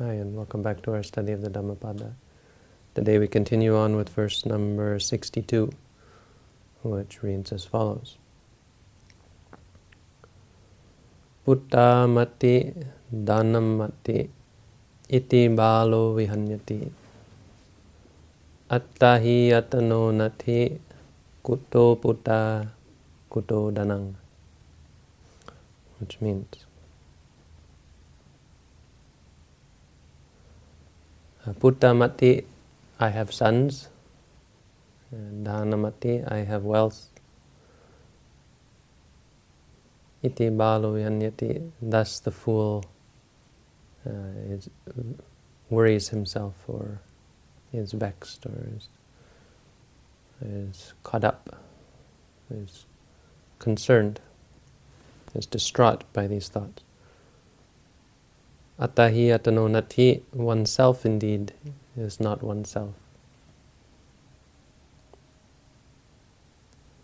Hi, and welcome back to our study of the Dhammapada. Today we continue on with verse number 62, which reads as follows. Putta mati dhanam mati iti balo vihanyati attahi atano nati kuto putta kuto danang which means Puttamati, I have sons. And Dhanamati, I have wealth. Iti balu yanyati, thus the fool uh, is, worries himself or is vexed or is, is caught up, is concerned, is distraught by these thoughts. Atahi atano nati, oneself indeed is not oneself.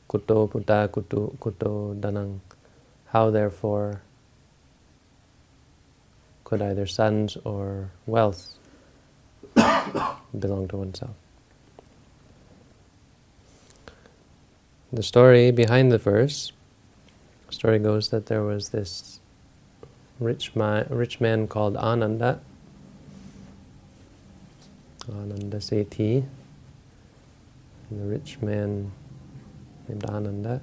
Kuto puta kuto, kuto danang. How therefore could either sons or wealth belong to oneself? The story behind the verse, the story goes that there was this rich man, rich man called Ananda, Ananda Sethi, the rich man named Ananda,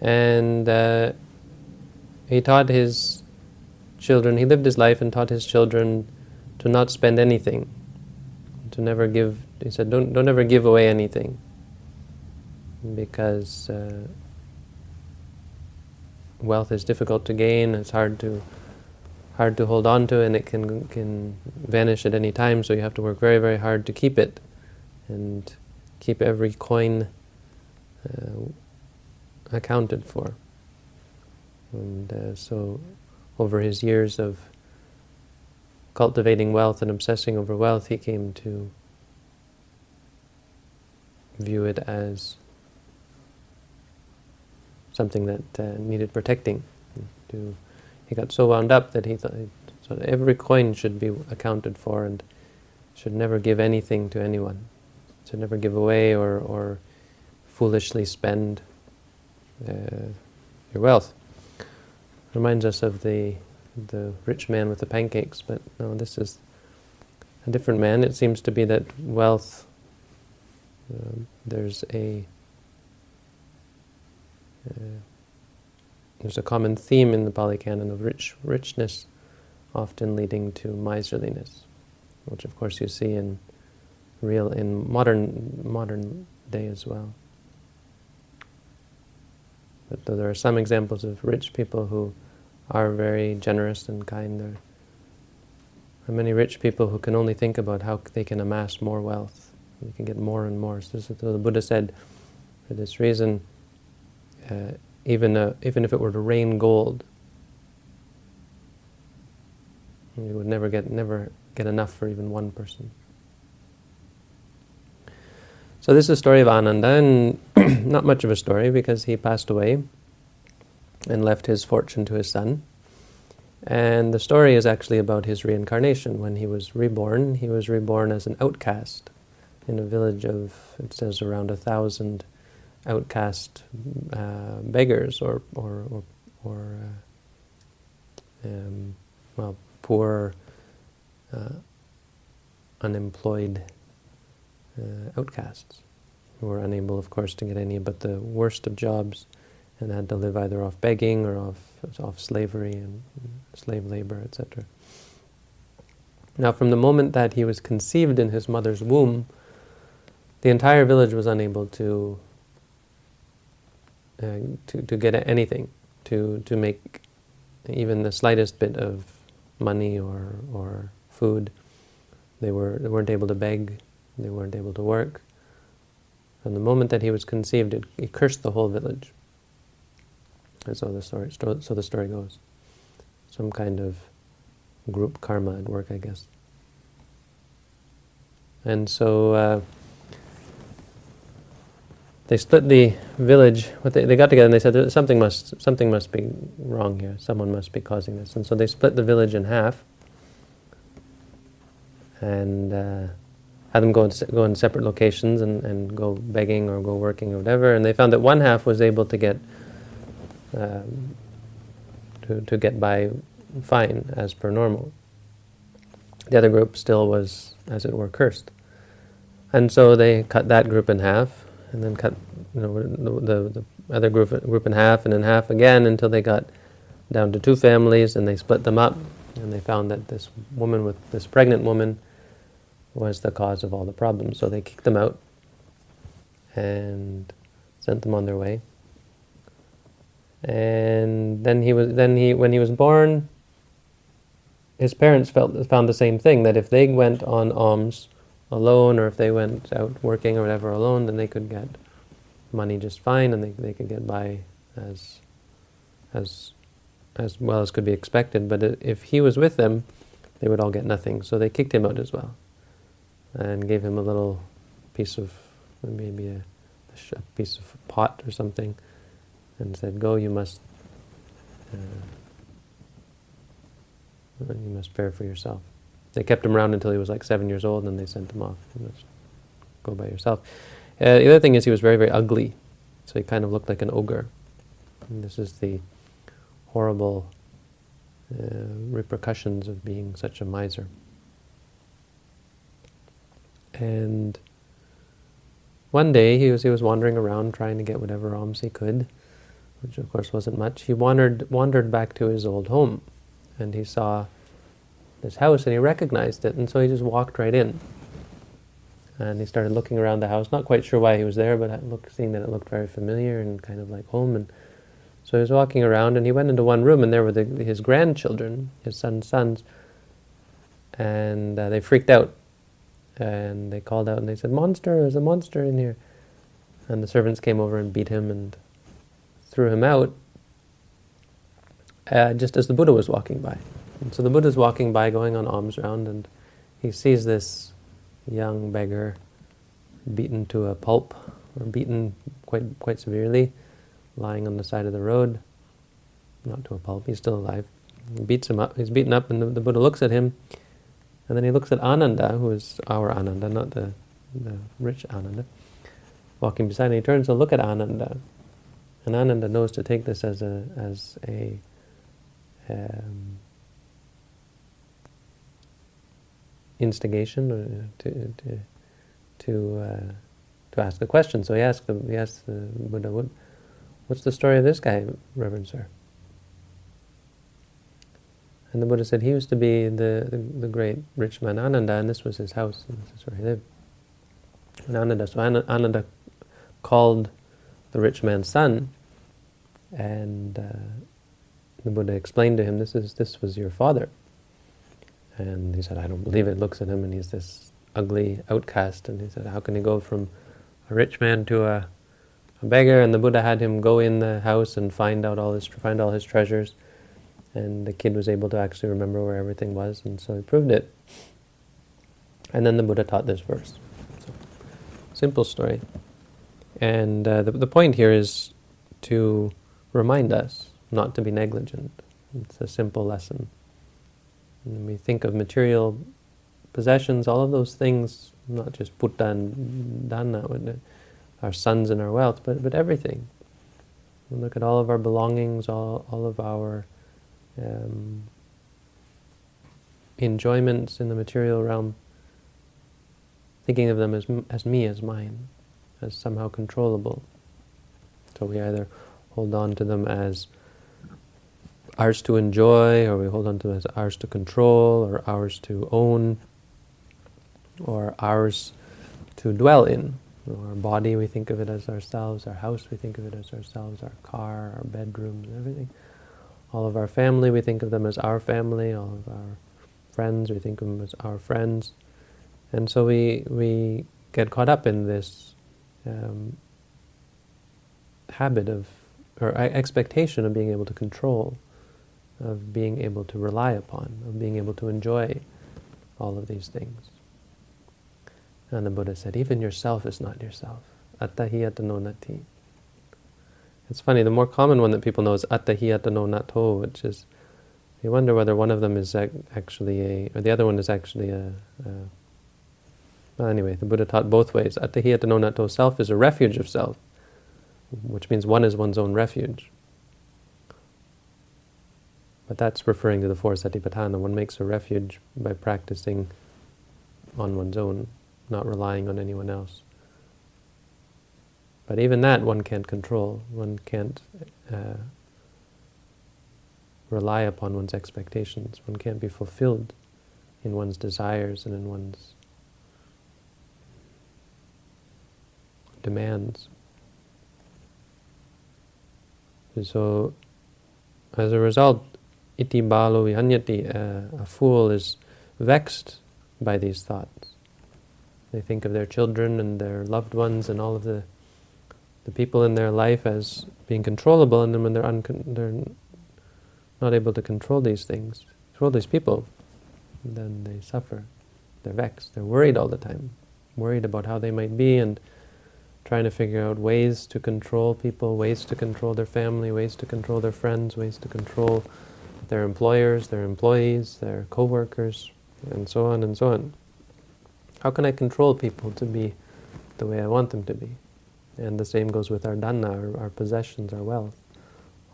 and uh, he taught his children. He lived his life and taught his children to not spend anything, to never give. He said, "Don't don't ever give away anything, because." Uh, wealth is difficult to gain. It's hard to hard to hold on to, and it can can vanish at any time. So you have to work very very hard to keep it, and keep every coin uh, accounted for. And uh, so, over his years of cultivating wealth and obsessing over wealth, he came to view it as something that uh, needed protecting. To, he got so wound up that he thought every coin should be accounted for and should never give anything to anyone. Should never give away or, or foolishly spend uh, your wealth. Reminds us of the the rich man with the pancakes, but no, this is a different man. It seems to be that wealth. Uh, there's a Uh, there's a common theme in the Pali Canon of rich richness, often leading to miserliness, which of course you see in real in modern modern day as well. But though there are some examples of rich people who are very generous and kind, there are many rich people who can only think about how they can amass more wealth. They can get more and more. So, so the Buddha said, for this reason, uh, even, uh, even if it were to rain gold, you would never get, never get enough for even one person. So this is the story of Ananda, and not much of a story because he passed away and left his fortune to his son. And the story is actually about his reincarnation. When he was reborn, he was reborn as an outcast in a village of, it says, around a thousand outcast uh, beggars or or or, or uh, um, well poor uh, unemployed uh, outcasts who were unable, of course, to get any but the worst of jobs and had to live either off begging or off off slavery and slave labor, etc. Now, from the moment that he was conceived in his mother's womb, the entire village was unable to uh, to, to get anything, to, to make even the slightest bit of money or, or food. They, were, they weren't able to beg, they weren't able to work. From the moment that he was conceived, it, it cursed the whole village. And so the story, so the story goes. Some kind of group karma at work, I guess. And so uh, they split the village. They, they got together and they said something must something must be wrong here. Someone must be causing this, and so they split the village in half. and uh, had them go in, go in separate locations and, and go begging or go working or whatever. And they found that one half was able to get um, to, to get by fine as per normal. The other group still was, as it were, cursed. And so they cut that group in half, and then cut you know, the, the, the other group, group in half, and in half again until they got down to two families, and they split them up, and they found that this woman with this pregnant woman was the cause of all the problems. So they kicked them out and sent them on their way. And then he was then he when he was born, his parents felt found the same thing that if they went on alms alone or if they went out working or whatever alone, then they could get money just fine and they they could get by as as as well as could be expected. But if he was with them, they would all get nothing. So they kicked him out as well and gave him a little piece of maybe a, a piece of pot or something and said, "Go, you must." Uh, you must fare for yourself. They kept him around until he was like seven years old, and then they sent him off. You must go by yourself. Uh, the other thing is he was very, very ugly, so he kind of looked like an ogre. And this is the horrible uh, repercussions of being such a miser. And one day he was he was wandering around trying to get whatever alms he could, which of course wasn't much. He wandered wandered back to his old home, and he saw this house and he recognized it, and so he just walked right in. And he started looking around the house, not quite sure why he was there, but seeing that it looked very familiar and kind of like home. And so he was walking around, and he went into one room, and there were the, his grandchildren, his son's sons, and uh, they freaked out, and they called out and they said, "Monster! There's a monster in here!" And the servants came over and beat him and threw him out, uh, just as the Buddha was walking by. And so the Buddha is walking by, going on alms round, and he sees this young beggar beaten to a pulp, or beaten quite quite severely, lying on the side of the road. Not to a pulp, he's still alive. He beats him up. He's beaten up, and the, the Buddha looks at him, and then he looks at Ananda, who is our Ananda, not the the rich Ananda, walking beside him. He turns to look at Ananda, and Ananda knows to take this as a as a um, instigation uh, to to to, uh, to ask a question. So he asked the he asked the Buddha, what, "What's the story of this guy, Reverend Sir?" And the Buddha said he used to be the, the, the great rich man Ananda, and this was his house, and this is where he lived. And Ananda, so Ananda called the rich man's son, and uh, the Buddha explained to him, "This is this was your father." And he said, I don't believe it. Looks at him and he's this ugly outcast. And he said, how can he go from a rich man to a, a beggar? And the Buddha had him go in the house and find out all his find all his treasures. And the kid was able to actually remember where everything was, and so he proved it. And then the Buddha taught this verse. So, simple story. And uh, the, the point here is to remind us not to be negligent. It's a simple lesson. When we think of material possessions, all of those things, not just putta and dhana, our sons and our wealth, but, but everything. We look at all of our belongings, all, all of our um, enjoyments in the material realm, thinking of them as, as me, as mine, as somehow controllable. So we either hold on to them as ours to enjoy, or we hold on to as ours to control, or ours to own, or ours to dwell in. our body, we think of it as ourselves. Our house, we think of it as ourselves. Our car, our bedrooms, everything. All of our family, we think of them as our family. All of our friends, we think of them as our friends. And so we we get caught up in this um, habit of or expectation of being able to control of being able to rely upon, of being able to enjoy all of these things. And the Buddha said, even yourself is not yourself. Attahiyatano nati. It's funny, the more common one that people know is attahiyatano nato, which is You wonder whether one of them is actually a, or the other one is actually a, a well, anyway, the Buddha taught both ways. Attahiyata no natto, self is a refuge of self, which means one is one's own refuge. But that's referring to the four satipatthana. One makes a refuge by practicing on one's own, not relying on anyone else. But even that one can't control. One can't uh, rely upon one's expectations. One can't be fulfilled in one's desires and in one's demands. And so, as a result, iti balo vihanyati, uh, a fool is vexed by these thoughts. They think of their children and their loved ones and all of the the people in their life as being controllable, and then when they're, uncon- they're not able to control these things, control these people, then they suffer. They're vexed. They're worried all the time, worried about how they might be, and trying to figure out ways to control people, ways to control their family, ways to control their friends, ways to control their employers, their employees, their co-workers, and so on and so on. How can I control people to be the way I want them to be? And the same goes with our dhana, our, our possessions, our wealth,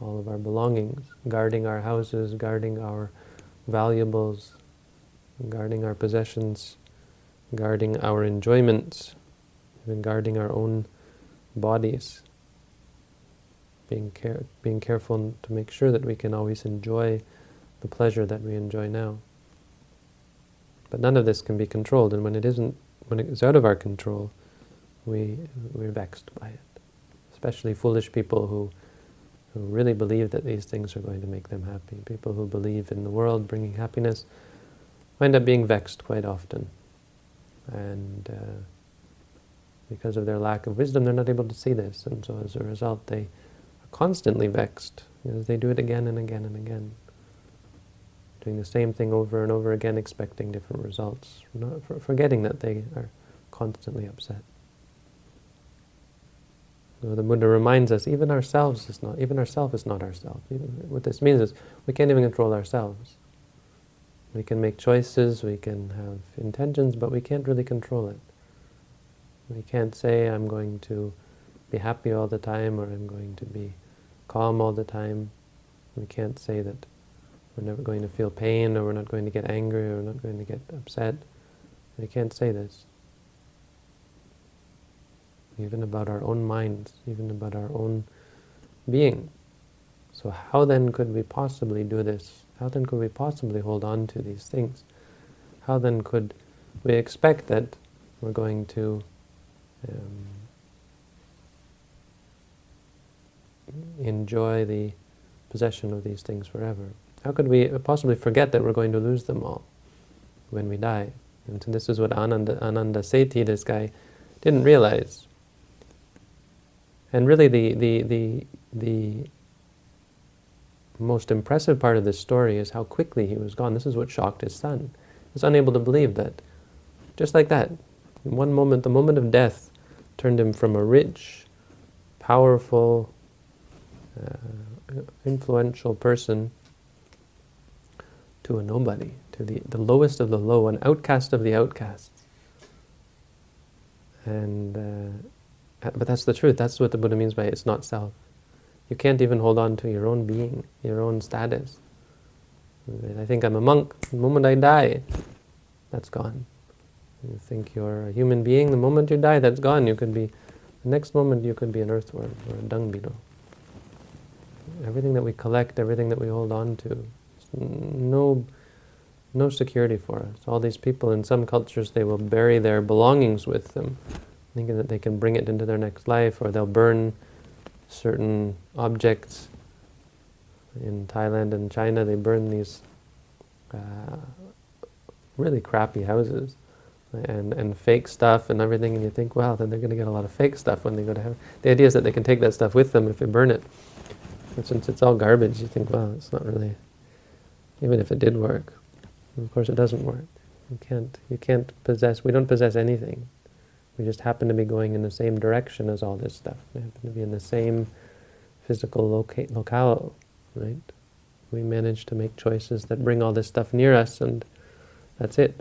all of our belongings, guarding our houses, guarding our valuables, guarding our possessions, guarding our enjoyments, even guarding our own bodies, being, care being careful to make sure that we can always enjoy the pleasure that we enjoy now. But none of this can be controlled, and when it isn't, when it is out of our control, we we're vexed by it. Especially foolish people who who really believe that these things are going to make them happy. People who believe in the world bringing happiness wind up being vexed quite often, and. Uh, because of their lack of wisdom, they're not able to see this, and so as a result, they constantly vexed because they do it again and again and again, doing the same thing over and over again, expecting different results, not forgetting that they are constantly upset. So the Buddha reminds us, even ourselves is not, even ourself is not ourself. what this means is we can't even control ourselves. We can make choices, we can have intentions, but we can't really control it. We can't say I'm going to be happy all the time or I'm going to be calm all the time. We can't say that we're never going to feel pain or we're not going to get angry or we're not going to get upset. We can't say this. Even about our own minds, even about our own being. So how then could we possibly do this? How then could we possibly hold on to these things? How then could we expect that we're going to um, enjoy the possession of these things forever. How could we possibly forget that we're going to lose them all when we die? And so this is what Ananda, Ananda Sethi, this guy, didn't realize. And really the, the, the, the most impressive part of this story is how quickly he was gone. This is what shocked his son. He was unable to believe that, just like that, in one moment, the moment of death turned him from a rich, powerful, uh, influential person to a nobody, to the, the lowest of the low, an outcast of the outcasts. And uh, but that's the truth. That's what the Buddha means by it's not self. You can't even hold on to your own being, your own status. I think I'm a monk. The moment I die, that's gone. You think you're a human being, the moment you die, that's gone. You could be, the next moment you could be an earthworm or a dung beetle. Everything that we collect, everything that we hold on to, no, no security for us. All these people, in some cultures, they will bury their belongings with them, thinking that they can bring it into their next life, or they'll burn certain objects. In Thailand and China, they burn these uh, really crappy houses and, and fake stuff and everything, and you think, well, then they're going to get a lot of fake stuff when they go to heaven. The idea is that they can take that stuff with them if they burn it. And since it's all garbage, you think, well, it's not really, even if it did work. Of course, it doesn't work. You can't, you can't possess, we don't possess anything. We just happen to be going in the same direction as all this stuff. We happen to be in the same physical loca- locale, right? we manage to make choices that bring all this stuff near us, and that's it.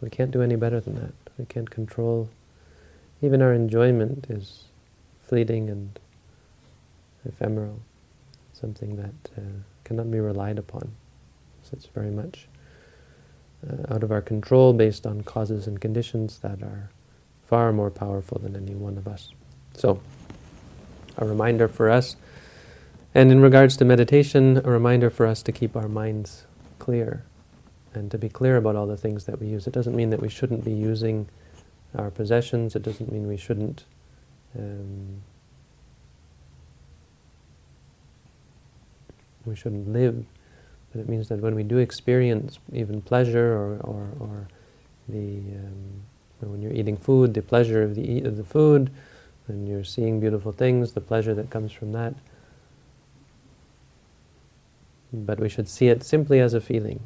We can't do any better than that. We can't control. Even our enjoyment is fleeting and ephemeral, something that uh, cannot be relied upon. So it's very much uh, out of our control based on causes and conditions that are far more powerful than any one of us. So, a reminder for us and in regards to meditation, a reminder for us to keep our minds clear and to be clear about all the things that we use. It doesn't mean that we shouldn't be using our possessions. It doesn't mean we shouldn't um, we shouldn't live. But it means that when we do experience even pleasure or, or, or the um, when you're eating food, the pleasure of the of the food, when you're seeing beautiful things, the pleasure that comes from that, but we should see it simply as a feeling.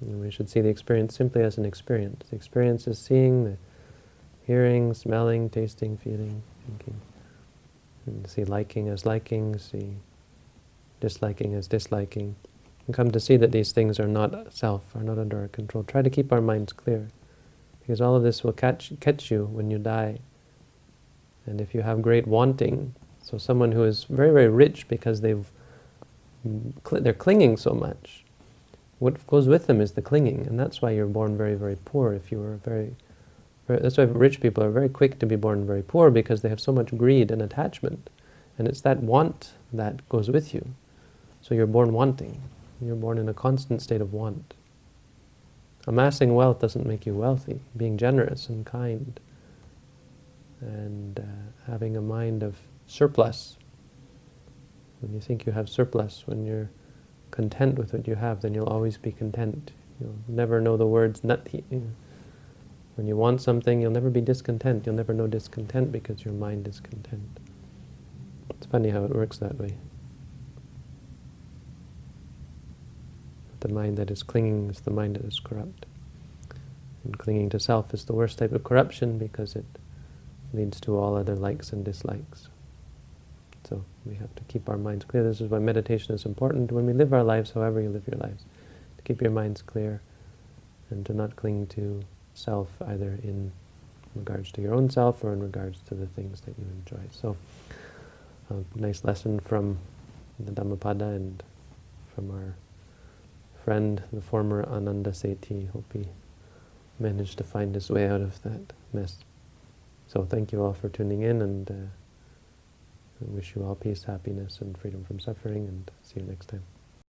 And we should see the experience simply as an experience. The experience is seeing, the hearing, smelling, tasting, feeling, thinking. And see liking as liking, see disliking as disliking. And come to see that these things are not self, are not under our control. Try to keep our minds clear. Because all of this will catch, catch you when you die. And if you have great wanting, so someone who is very, very rich because they've mm, they're clinging so much. What goes with them is the clinging, and that's why you're born very, very poor. If you were very, very, that's why rich people are very quick to be born very poor because they have so much greed and attachment, and it's that want that goes with you. So you're born wanting. You're born in a constant state of want. Amassing wealth doesn't make you wealthy. Being generous and kind and uh, having a mind of surplus when you think you have surplus, when you're content with what you have, then you'll always be content. You'll never know the words. When you want something, you'll never be discontent. You'll never know discontent because your mind is content. It's funny how it works that way. The mind that is clinging is the mind that is corrupt. And clinging to self is the worst type of corruption because it leads to all other likes and dislikes. So we have to keep our minds clear. This is why meditation is important when we live our lives, however you live your lives, to keep your minds clear and to not cling to self either in regards to your own self or in regards to the things that you enjoy. So, a nice lesson from the Dhammapada and from our friend, the former Ananda Sethi. Hope he managed to find his way out of that mess. So thank you all for tuning in and uh, wish you all peace, happiness, and freedom from suffering, and see you next time.